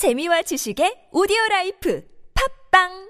재미와 지식의 오디오 라이프. 팝빵